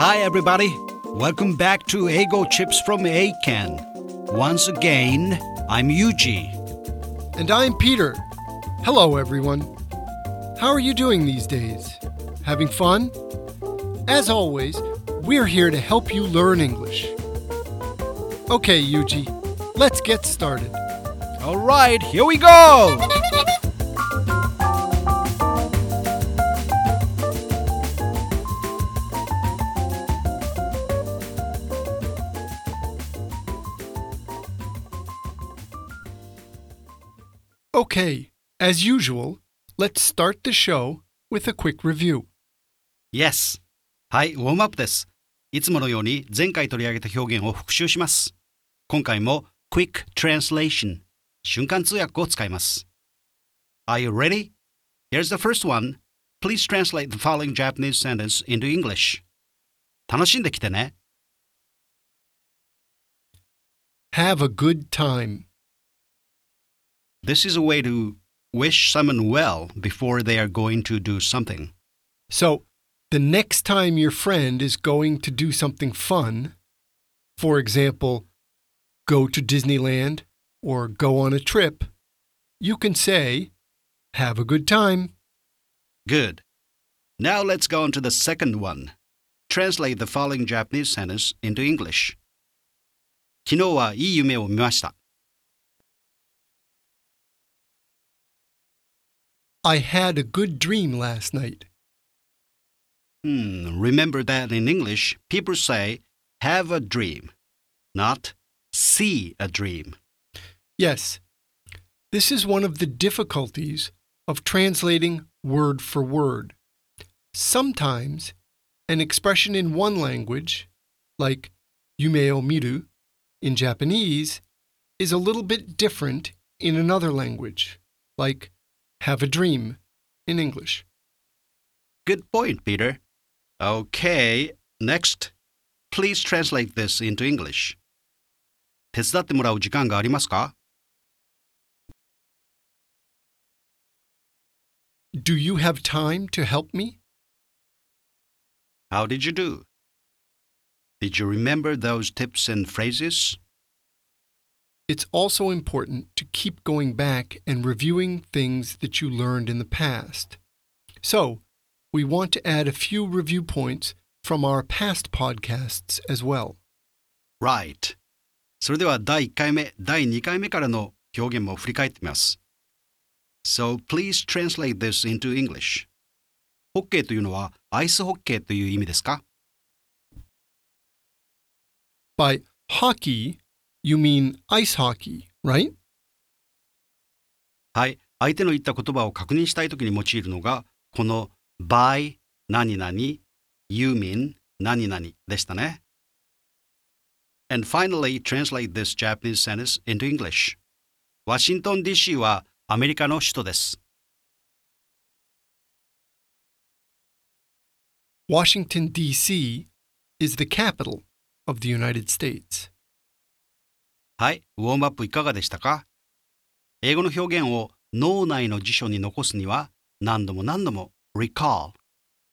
Hi, everybody. Welcome back to Eigo Chips from Eiken. Once again, I'm Yuji. And I'm Peter. Hello, everyone. How are you doing these days? Having fun? As always, we're here to help you learn English. Okay, Yuji, let's get started. All right, here we go. Okay, as usual, let's start the show with a quick review. Yes. はい、ウォームアップです。いつものように前回取り上げた表現を復習します。今回も Quick Translation 瞬間通訳を使います。Are you ready? Here's the first one. Please translate the following Japanese sentence into English. 楽しんできてね。 Have a good time. This is a way to wish someone well before they are going to do something. So, the next time your friend is going to do something fun, for example, go to Disneyland or go on a trip, you can say, Have a good time. Good. Now let's go on to the second one. Translate the following Japanese sentence into English. 昨日はいい夢を見ました。 I had a good dream last night. Hmm, remember that in English, people say have a dream, not see a dream. Yes, this is one of the difficulties of translating word for word. Sometimes an expression in one language, like yume o miru in Japanese, is a little bit different in another language, like have a dream in English. Good point, Peter. Okay, next. Please translate this into English. 手伝ってもらう時間がありますか Do you have time to help me? How did you do? Did you remember those tips and phrases? It's also important to keep going back and reviewing things that you learned in the past. So, we want to add a few review points from our past podcasts as well. Right. それでは第1回目、第2回目からの表現も振り返ってみます。So please translate this into English. ホッケーというのはアイスホッケーという意味ですか By hockey, you mean ice hockey, right? はい。相手の言った言葉を確認したいときに用いるのが、この by 何々 you mean 何々でしたね。And finally, translate this Japanese sentence into English. ワシントン DC はアメリカの首都です。 Washington, D.C. is the capital of the United States. はい、ウォームアップいかがでしたか英語の表現を脳内の辞書に残すには何度も何度も recall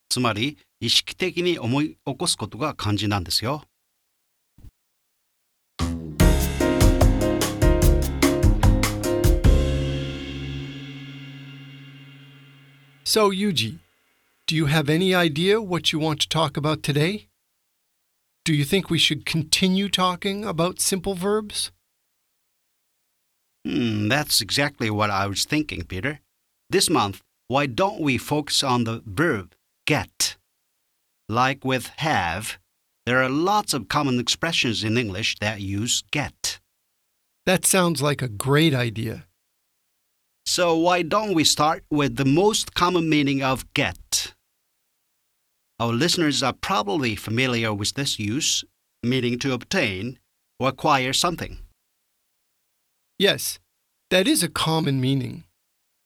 つまり意識的に思い起こすことが肝心なんですよ。So, Yuji, do you have any idea what you want to talk about today? Do you think we should continue talking about simple verbs? Hmm, that's exactly what I was thinking, Peter. This month, why don't we focus on the verb get? Like with have, there are lots of common expressions in English that use get. That sounds like a great idea. So why don't we start with the most common meaning of get? Our listeners are probably familiar with this use, meaning to obtain or acquire something. Yes, that is a common meaning.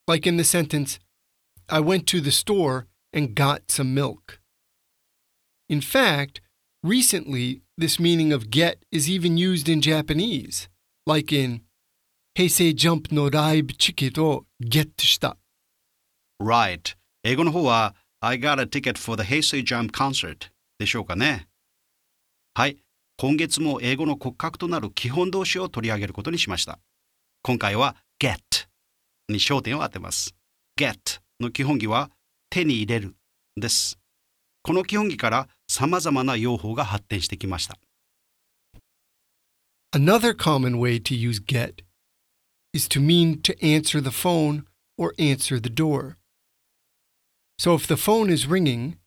Like in the sentence, I went to the store and got some milk. In fact, recently, this meaning of get is even used in Japanese, like in Heisei Jump no Live Ticketをゲットした。 Right. 英語の方は I got a ticket for the Heisei Jump concert でしょうかね。 はい、今月も英語の骨格となる基本動詞を取り上げることにしました。 今回は get に焦点を当てます。get の基本義は手に入れるです。この基本義から様々な用法が発展してきました。Another common way to use get is to mean to answer the phone or answer the door. So if the phone is ringing,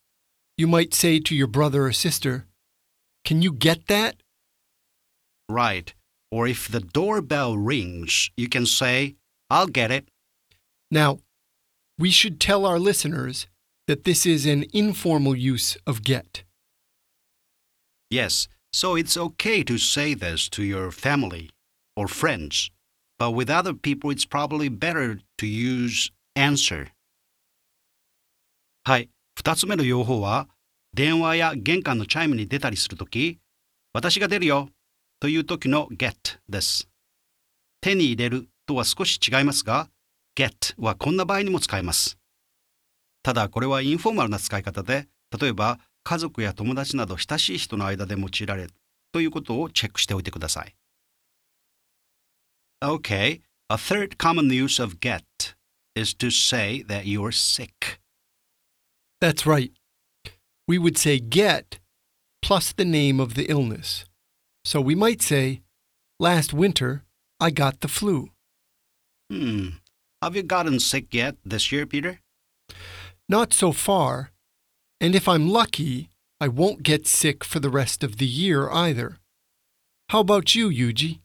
you might say to your brother or sister, Can you get that? Right. Or if the doorbell rings, you can say, I'll get it. Now, we should tell our listeners that this is an informal use of get. Yes, so it's okay to say this to your family or friends, but with other people, it's probably better to use answer. はい、二つ目の用法は、電話や玄関のチャイムに出たりするとき、私が出るよ という時の get です。手に入れるとは少し違いますが、get はこんな場合にも使えます。ただこれはインフォーマルな使い方で、例えば家族や友達など親しい人の間で用いられるということをチェックしておいてください。Okay, a third common use of get is to say that you're sick. That's right. We would say get plus the name of the illness. So we might say, Last winter, I got the flu. Hmm, have you gotten sick yet this year, Peter? Not so far. And if I'm lucky, I won't get sick for the rest of the year either. How about you, Yuji?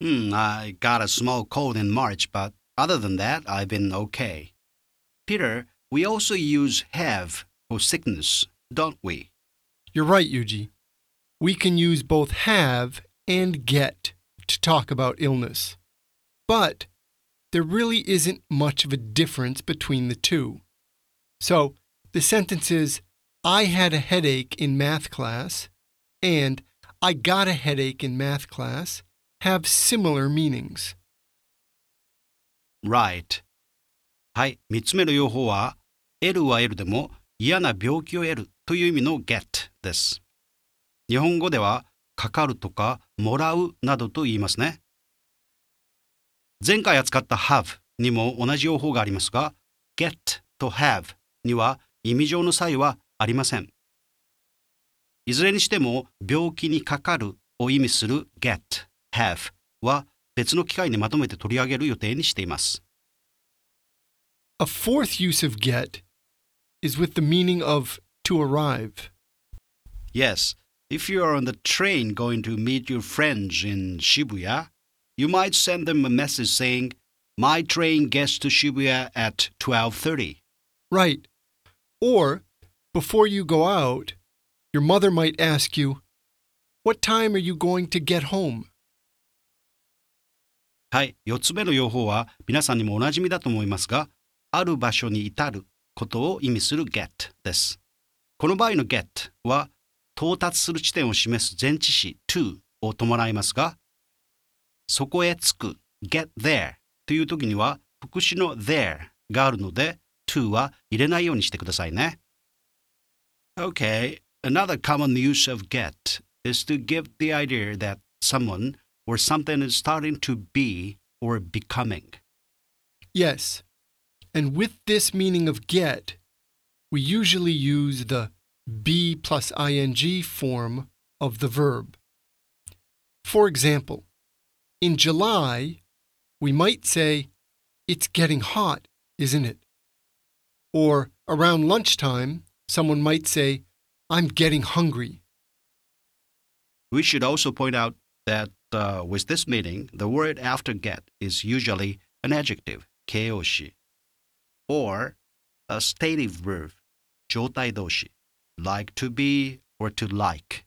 Hmm, I got a small cold in March, but other than that, I've been okay. Peter, we also use have for sickness, don't we? You're right, Yuji We can use both have and get to talk about illness. But there really isn't much of a difference between the two. So the sentences, I had a headache in math class and I got a headache in math class have similar meanings. Right. はい、三つ目の用法は、L は L でも嫌な病気を得るという意味の get です。 日本語では、かかるとか、もらうなどと言いますね。前回扱った have にも同じ用法がありますが、get と have には意味上の差異はありません。いずれにしても、病気にかかるを意味する get、have は別の機会にまとめて取り上げる予定にしています。A fourth use of get is with the meaning of to arrive. Yes, if you are on the train going to meet your friends in Shibuya, you might send them a message saying, "My train gets to Shibuya at 12:30." Right. Or, before you go out, your mother might ask you, What time are you going to get home? はい、4つ目の用法は皆さんにもおなじみだと思いますが、ある場所に至ることを意味する get です。この場合の get は 到達する地点を示す前置詞 to を伴いますが、そこへ着く get there という時には副詞の there があるので to は入れないようにしてくださいね。Okay, another common use of get is to give the idea that someone or something is starting to be or becoming. Yes. And with this meaning of get, we usually use the be plus ing form of the verb. For example, in July, we might say, It's getting hot, isn't it? Or around lunchtime, someone might say, I'm getting hungry. We should also point out that uh, with this meaning, the word after get is usually an adjective, keiyoshi, or a stative verb, jotaidoshi like to be or to like.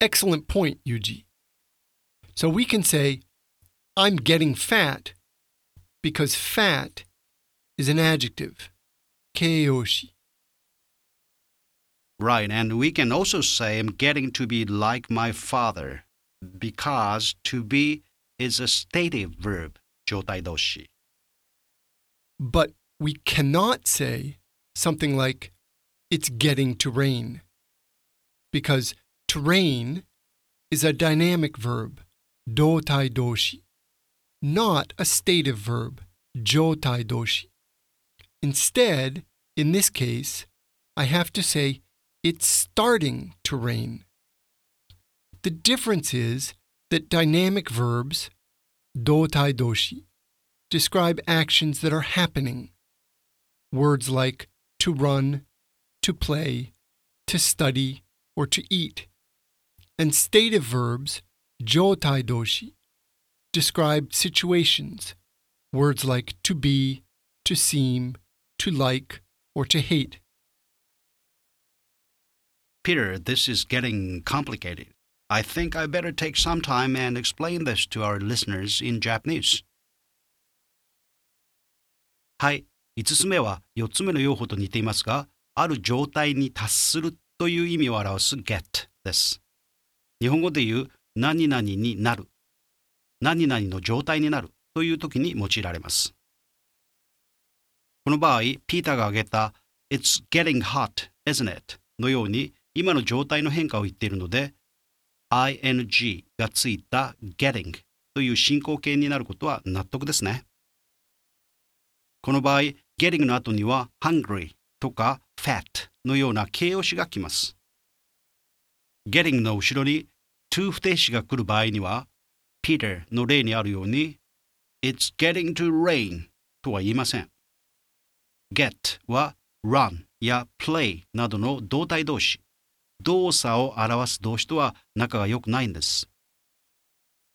Excellent point, Yuji. So we can say, I'm getting fat because fat is an adjective, keiyoshi. Right, and we can also say, I'm getting to be like my father because to be is a stative verb, jotaidoshi. But we cannot say something like, it's getting to rain. because to rain is a dynamic verb, dotai doshi, not a stative verb, jotai doshi. Instead, in this case, I have to say it's starting to rain. The difference is that dynamic verbs, dotai doshi, describe actions that are happening. Words like to run, to play, to study, or to eat. And stative verbs, jotai doshi, describe situations. Words like to be, to seem, to like, or to hate. Peter, this is getting complicated. I think I better take some time and explain this to our listeners in Japanese. はい、5つ目は4つ目の用法と似ていますが、 ある状態に達するという意味を表す get です。日本語で言う何々になる、何々の状態になるという時に用いられます。この場合、ピーターが挙げた It's getting hot, isn't it? のように今の状態の変化を言っているので ing がついた getting という進行形になることは納得ですね。この場合、getting の後には hungry とか fat のような形容詞が来ます。getting の後ろに to 不定詞が来る場合には Peter の例にあるように It's getting to rain とは言いません。get は run や play などの動体動詞、動作を表す動詞とは仲が良くないんです。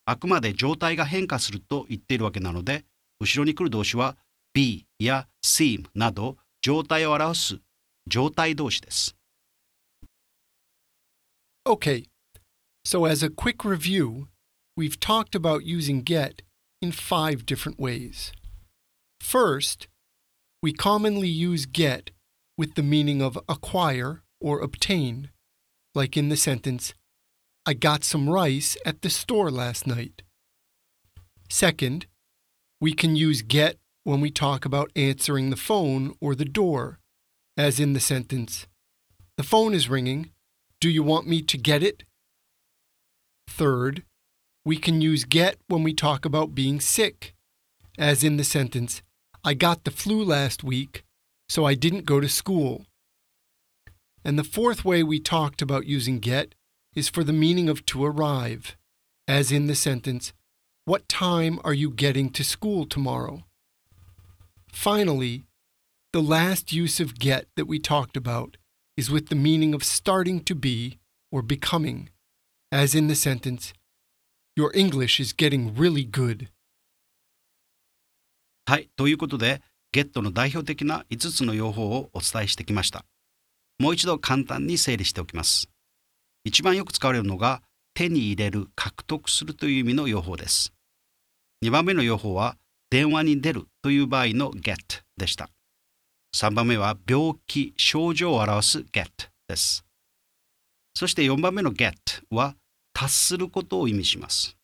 あくまで状態が変化すると言っているわけなので、後ろに来る動詞は be や seem など状態を表す状態動詞です。 Okay, so as a quick review, we've talked about using get in five different ways. First, we commonly use get with the meaning of acquire or obtain, like in the sentence, I got some rice at the store last night. Second, we can use get when we talk about answering the phone or the door, as in the sentence, The phone is ringing. Do you want me to get it? Third, we can use get when we talk about being sick, as in the sentence, I got the flu last week, so I didn't go to school. And the fourth way we talked about using get is for the meaning of to arrive, as in the sentence, What time are you getting to school tomorrow? Finally, the last use of get that we talked about is with the meaning of starting to be or becoming, as in the sentence, Your English is getting really good. はい、ということで、get の代表的な5つの用法をお伝えしてきました。もう一度簡単に整理しておきます。一番よく使われるのが、手に入れる、獲得するという意味の用法です。2番目の用法は、電話に出るという場合の get でした。3番目は、病気、症状を表す get です。そして4番目の get は、達することを意味します。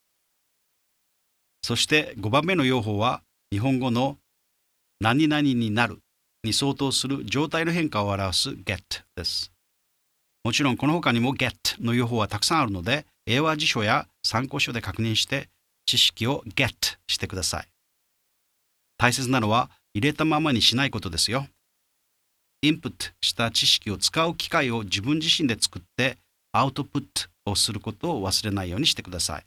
そして5番目の用法は、日本語の何々になるに相当する状態の変化を表す get です。もちろんこの他にも get の用法はたくさんあるので、英和辞書や参考書で確認して知識を get してください。大切なのは入れたままにしないことですよ。インプットした知識を使う機会を自分自身で作ってアウトプットをすることを忘れないようにしてください。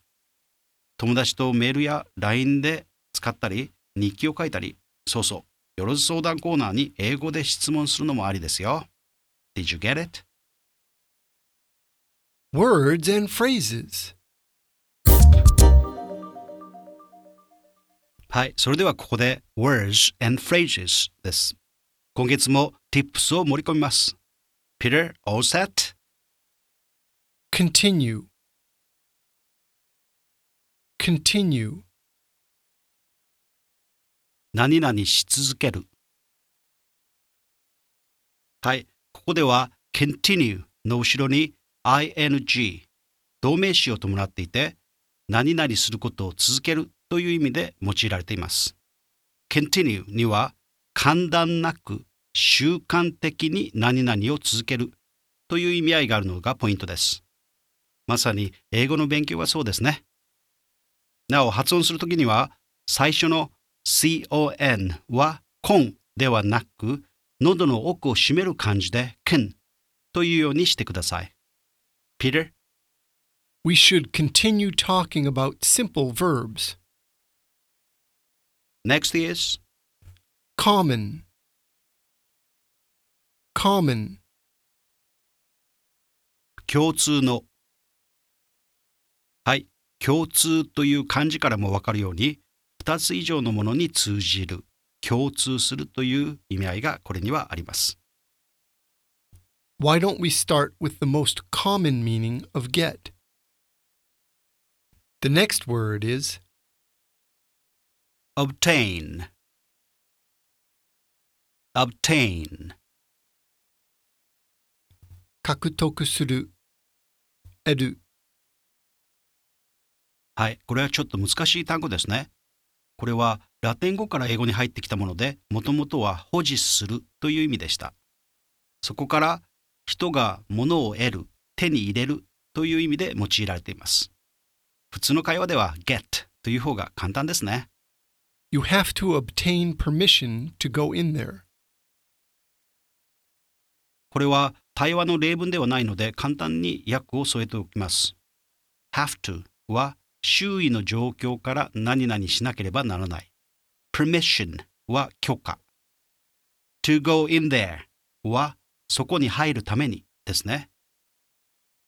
友達とメールや LINE で使ったり、日記を書いたり、そうそう、よろず相談コーナーに英語で質問するのもありですよ。Did you get it? Words and phrases. はい、それではここで words and phrases です。今月も tips を盛り込みます。Peter, all set? Continue. Continue. 何々し続ける。はい、ここでは continue の後ろに ing 動名詞を伴っていて何々することを続けるという意味で用いられています。continue には間断なく習慣的に何々を続けるという意味合いがあるのがポイントです。まさに英語の勉強はそうですね。なお発音するときには最初の con はコンではなく喉の奥を締める感じで ken というようにしてください。Peter? We should continue talking about simple verbs. Next is? Common. Common. 共通のはい共通という漢字からもわかるように2つ以上のものに通じる共通するという意味合いがこれにはあります Why don't we start with the most common meaning of get? The next word is obtain obtain 獲得する。得る。はいこれはちょっと難しい単語ですねこれはラテン語から英語に入ってきたものでもともとは保持するという意味でしたそこから人が物を得る手に入れるという意味で用いられています普通の会話では get という方が簡単ですね You have to obtain permission to go in there. これは対話の例文ではないので簡単に訳を添えておきます。have to は周囲の状況から何々しなければならない。permission は許可。to go in there はそこに入るためにですね。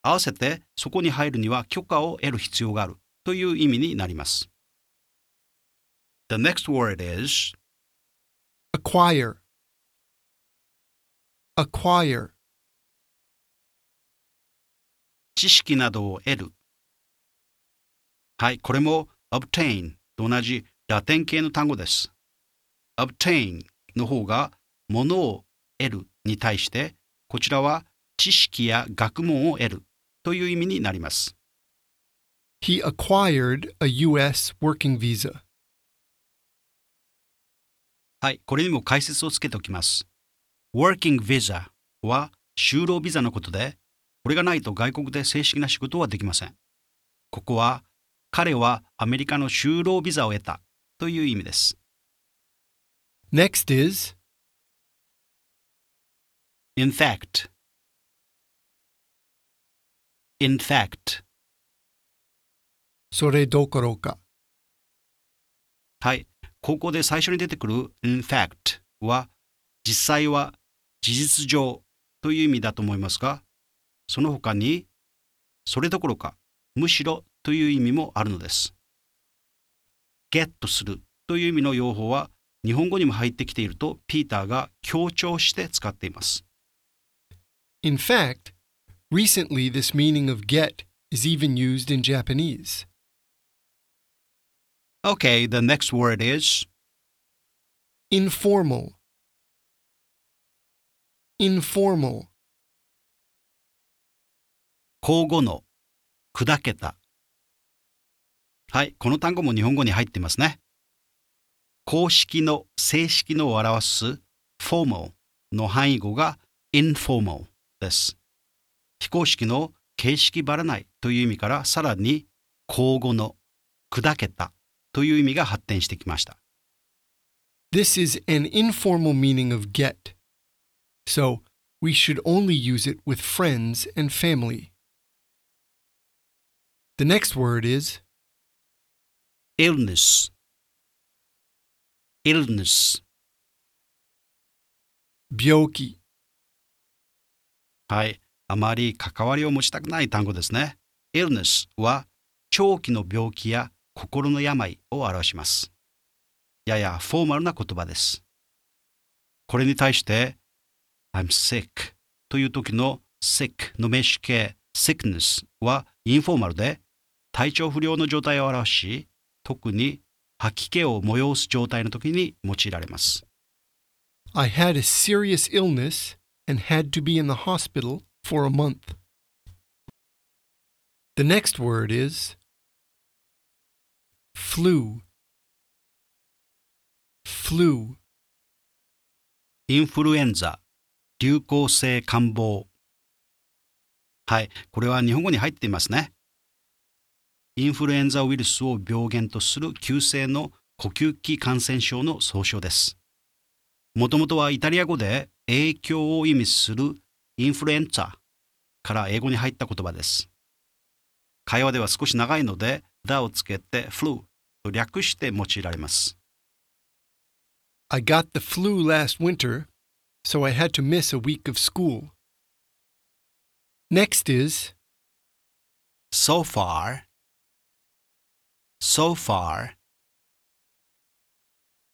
合わせてそこに入るには許可を得る必要があるという意味になります。The next word is Acquire. Acquire. 知識などを得る。はい、これも obtain と同じラテン系の単語です。obtain の方が物を得るに対して、こちらは知識や学問を得るという意味になります。He acquired a U.S. working visa. はい、これにも解説をつけておきます。Working visa は就労ビザのことで、これがないと外国で正式な仕事はできません。ここは彼はアメリカの就労ビザを得たという意味です。Next is In fact. In fact. それどころか。はい。ここで最初に出てくる in fact は実際は事実上という意味だと思いますが、その他にそれどころかむしろという意味もあるのです。get するという意味の用法は日本語にも入ってきているとピーターが強調して使っています。In fact, recently this meaning of get is even used in Japanese. Okay, the next word is? Informal. Informal. 口語の砕けた。はい、この単語も日本語に入っていますね。公式の正式のを表す formal の範囲語が informal です。非公式の形式ばらないという意味からさらに口語の砕けたという意味が発展してきました。This is an informal meaning of get. So, we should only use it with friends and family. The next word is illness illness 病気。はい。あまり関わりを持ちたくない単語ですね。illness は長期の病気や心の病を表します。ややフォーマルな言葉です。これに対して、I'm sick という時の sick の名詞形 sickness はインフォーマルで体調不良の状態を表し、特に吐き気を催す状態の時に用いられます。I had a serious illness and had to be in the hospital for a month. The next word is flu. Flu. インフルエンザ、流行性感冒。はい、これは日本語に入っていますね。インフルエンザウイルスを病原とする急性の呼吸器感染症の総称です。もともとはイタリア語で影響を意味するインフルエンザから英語に入った言葉です。会話では少し長いので、the をつけて flu と略して用いられます。I got the flu last winter, so I had to miss a week of school. Next is so far, so far,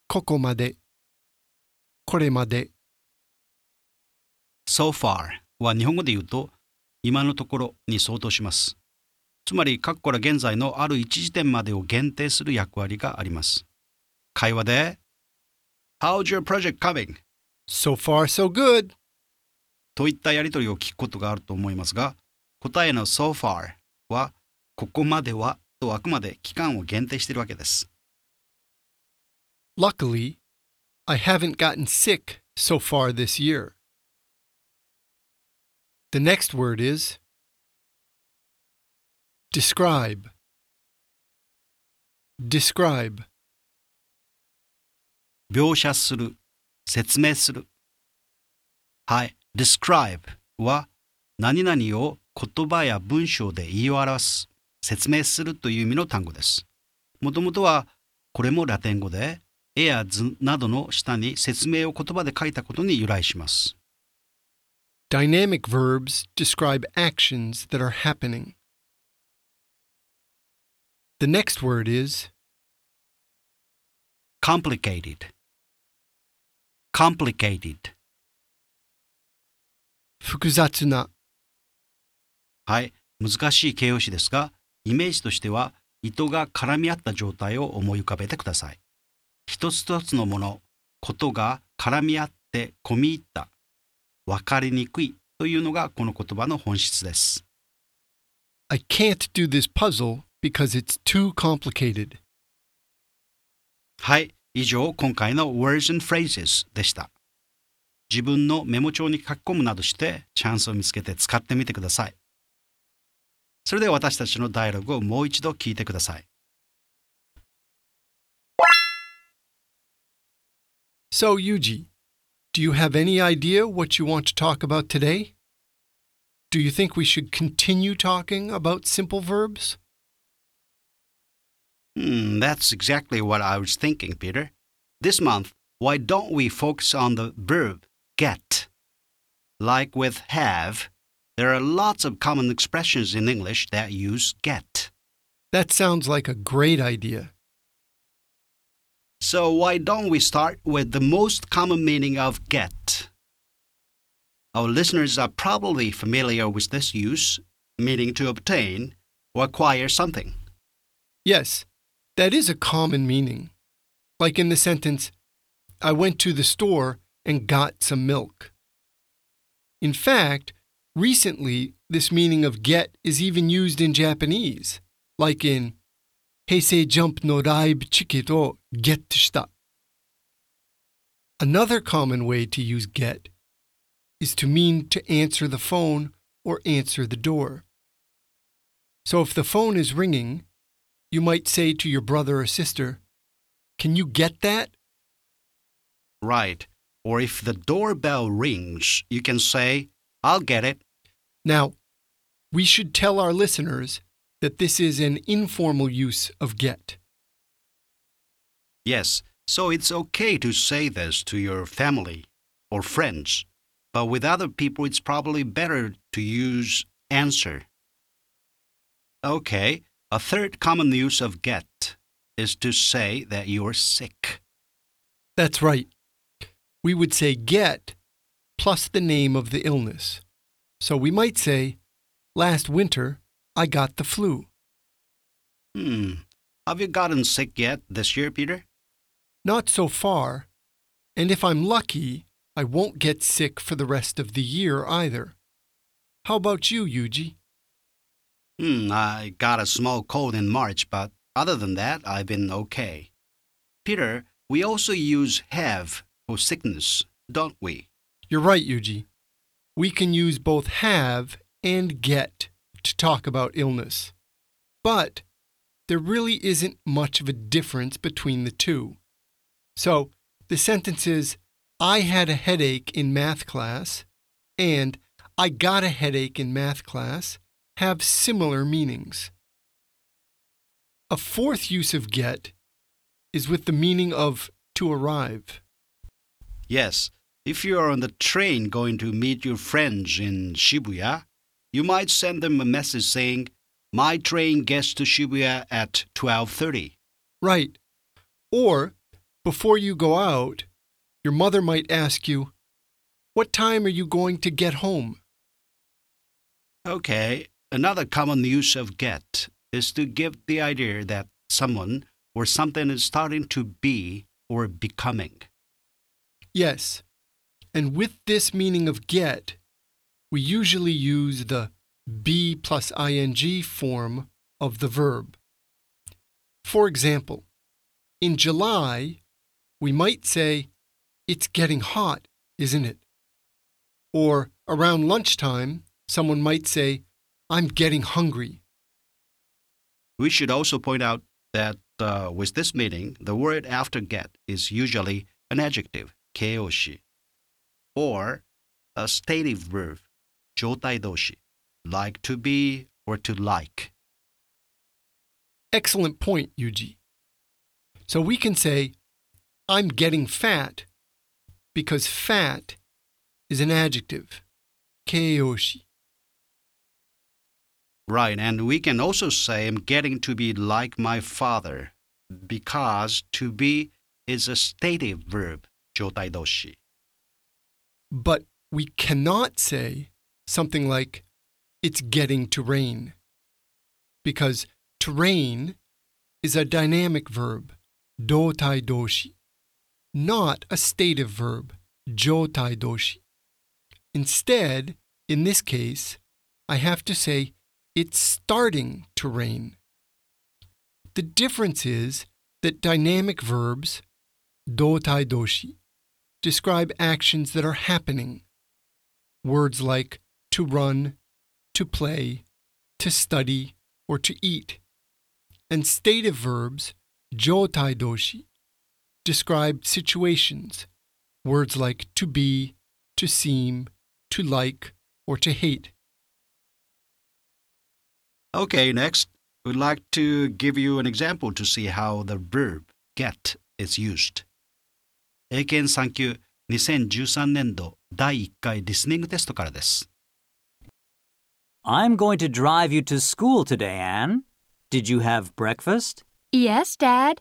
ここまで、これまで、so far は日本語で言うと今のところに相当します。つまり過去から現在のある一時点までを限定する役割があります。会話で How's your project coming? so far so good. といったやりとりを聞くことがあると思いますが答えの so far はここまではとあくまで期間を限定しているわけです。 Luckily, I haven't gotten sick so far this year. The next word is describe. Describe. 描写する、 説明する。はい、describe は何々を言葉や文章で言い表す、説明するという意味の単語です。もともとはこれもラテン語で絵や図などの下に説明を言葉で書いたことに由来します。Dynamic verbs describe actions that are happening. The next word is complicated, complicated 複雑な、はい、難しい形容詞ですが、イメージとしては糸が絡み合った状態を思い浮かべてください。一つ一つのもの、ことが絡み合って込み入った、分かりにくいというのがこの言葉の本質です。I can't do this puzzle because it's too complicated. はい、以上今回の Words and Phrases でした。自分のメモ帳に書き込むなどしてチャンスを見つけて使ってみてください。それでは私たちのダイアログをもう一度聞いてください。So, Yuji, do you have any idea what you want to talk about today? Do you think we should continue talking about simple verbs? Hmm, that's exactly what I was thinking, Peter. This month, why don't we focus on the verb get? Like with have, there are lots of common expressions in English that use get. That sounds like a great idea. So why don't we start with the most common meaning of get? Our listeners are probably familiar with this use, meaning to obtain or acquire something. Yes, that is a common meaning. Like in the sentence, I went to the store and got some milk. In fact, recently, this meaning of get is even used in Japanese, like in Heisei Jump no Raibu ticket o get shita. Another common way to use get is to mean to answer the phone or answer the door. So if the phone is ringing, you might say to your brother or sister, Can you get that? Right. Or if the doorbell rings, you can say, I'll get it. Now, we should tell our listeners that this is an informal use of get. Yes, so it's okay to say this to your family or friends, but with other people, it's probably better to use answer. Okay, a third common use of get is to say that you're sick. That's right. We would say get plus the name of the illness. So we might say, Last winter, I got the flu. Hmm, have you gotten sick yet this year, Peter? Not so far. And if I'm lucky, I won't get sick for the rest of the year either. How about you, Yuji? Hmm, I got a small cold in March, but other than that, I've been okay. Peter, we also use have for sickness, don't we? You're right, Yuji. We can use both have and get to talk about illness. But there really isn't much of a difference between the two. So the sentences, I had a headache in math class and I got a headache in math class have similar meanings. A fourth use of get is with the meaning of to arrive. Yes, if you are on the train going to meet your friends in Shibuya, you might send them a message saying, "My train gets to Shibuya at 12:30." Right. Or, before you go out, your mother might ask you, What time are you going to get home? Okay, another common use of get is to give the idea that someone or something is starting to be or becoming. Yes. And with this meaning of get, we usually use the be plus ing form of the verb. For example, in July, we might say, It's getting hot, isn't it? Or around lunchtime, someone might say, I'm getting hungry. We should also point out that uh, with this meaning, the word after get is usually an adjective, keiyoshi, or a stative verb, jotaidoshi, like to be or to like. Excellent point, Yuji. So we can say, I'm getting fat because fat is an adjective, keiyoshi. Right, and we can also say I'm getting to be like my father because to be is a stative verb, 状態動詞. But we cannot say something like, it's getting to rain. Because to rain is a dynamic verb, 動態動詞, not a stative verb, 状態動詞. Instead, in this case, I have to say, it's starting to rain. The difference is that dynamic verbs, dotai doshi, describe actions that are happening. Words like to run, to play, to study, or to eat. And stative verbs, jotai doshi, describe situations. Words like to be, to seem, to like, or to hate. Okay, next, we'd like to give you an example to see how the verb get is used. 英検3級2013年度第1回リスニングテストからです。 I'm going to drive you to school today, Anne. Did you have breakfast? Yes, Dad.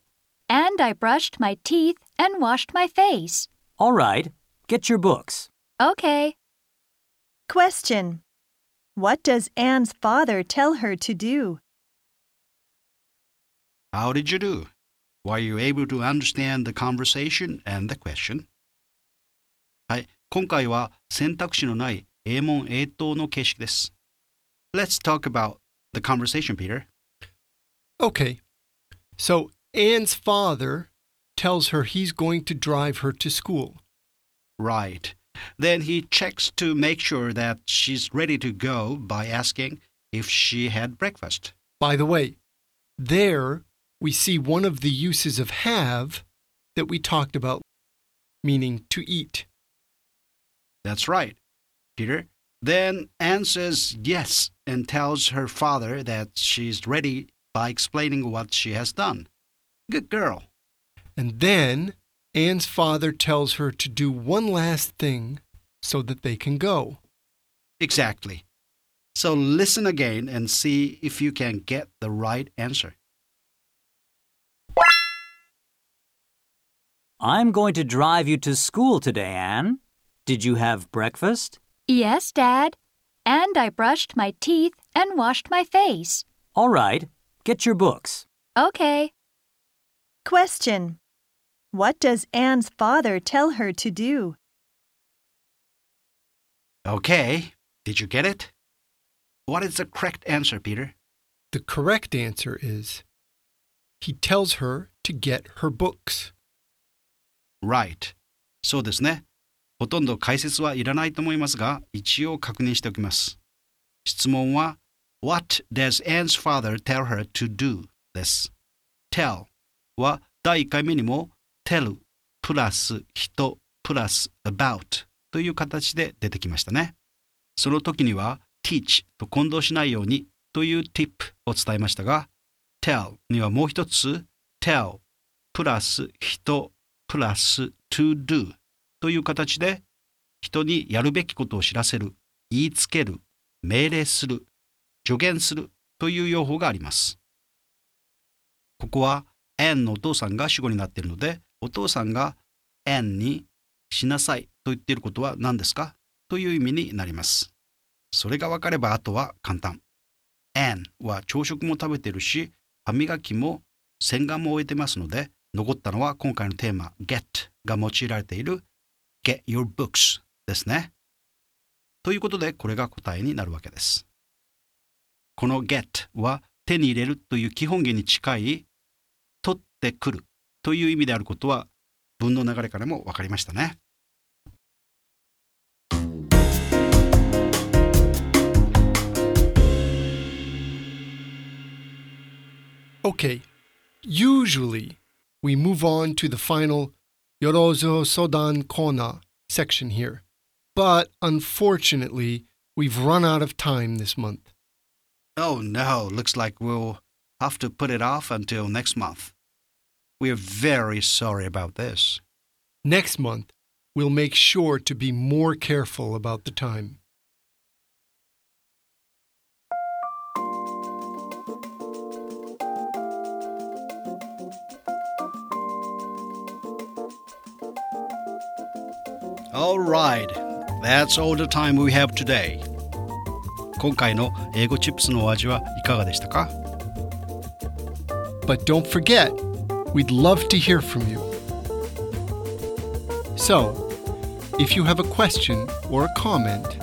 And I brushed my teeth and washed my face. All right, get your books. Okay. Question. What does Anne's father tell her to do? How did you do? Were you able to understand the conversation and the question? はい、今回は選択肢のない英問英答の形式です。Let's talk about the conversation, Peter. Okay. So Anne's father tells her he's going to drive her to school. Right. Then he checks to make sure that she's ready to go by asking if she had breakfast. By the way, there we see one of the uses of have that we talked about, meaning to eat. That's right, Peter. Then Anne says yes and tells her father that she's ready by explaining what she has done. Good girl. And then Anne's father tells her to do one last thing so that they can go. Exactly. So listen again and see if you can get the right answer. I'm going to drive you to school today, Anne. Did you have breakfast? Yes, Dad. And I brushed my teeth and washed my face. All right, get your books. Okay. Question. What does Anne's father tell her to do? Okay, did you get it? What is the correct answer, Peter? The correct answer is he tells her to get her books. Right. そうですね。ほとんど解説はいらないと思いますが、一応確認しておきます。 質問は What does Anne's father tell her to do? です。tell は第1回目にも tell プラス人プラス about という形で出てきましたね。その時には teach と混同しないようにという tip を伝えましたが tell にはもう一つ tell プラス人プラス to do という形で人にやるべきことを知らせる言いつける命令する助言するという用法があります。ここは An のお父さんが主語になっているのでお父さんが An にしなさいと言っていることは何ですか？という意味になります。それが分かればあとは簡単。An は朝食も食べてるし歯磨きも洗顔も終えてますので残ったのは今回のテーマ get が用いられている get your books ですね。ということでこれが答えになるわけです。この get は手に入れるという基本形に近い取ってくるという意味であることは文の流れからも分かりましたね。Okay, usually we move on to the final Yorozu Sodan Kona section here, but unfortunately we've run out of time this month. Oh no, looks like we'll have to put it off until next month. We're very sorry about this. Next month, we'll make sure to be more careful about the time. Alright, that's all the time we have today. 今回の英語チップスのお味はいかがでしたか But don't forget, we'd love to hear from you. So, if you have a question or a comment,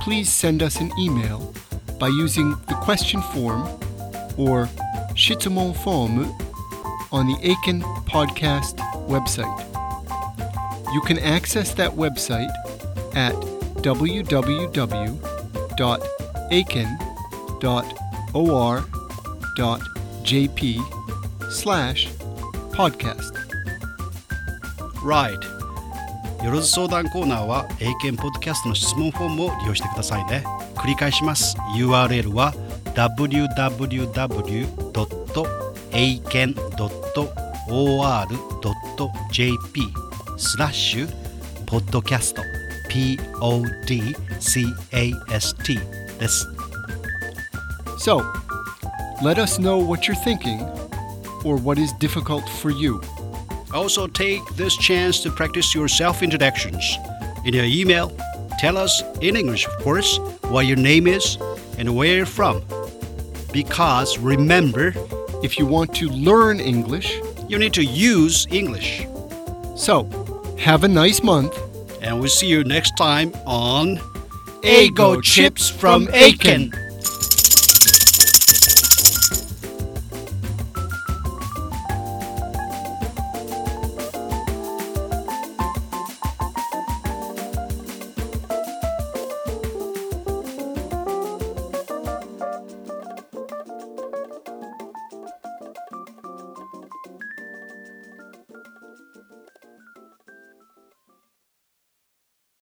please send us an email by using the question form or Shitsumon form on the Eiken Podcast website. You can access that website at www.eiken.or.jp slash podcast. Right よろず相談コーナーは英検ポッドキャストの質問フォームを利用してくださいね繰り返します URL は www.aiken.or.jp スラッシュポッドキャスト podcast です So, let us know what you're thinking or what is difficult for you. Also, take this chance to practice your self introductions. In your email, tell us in English, of course, what your name is and where you're from. Because remember, If you want to learn English, you need to use English. so have a nice month. And we'll see you next time on Eigo Chips from Eiken.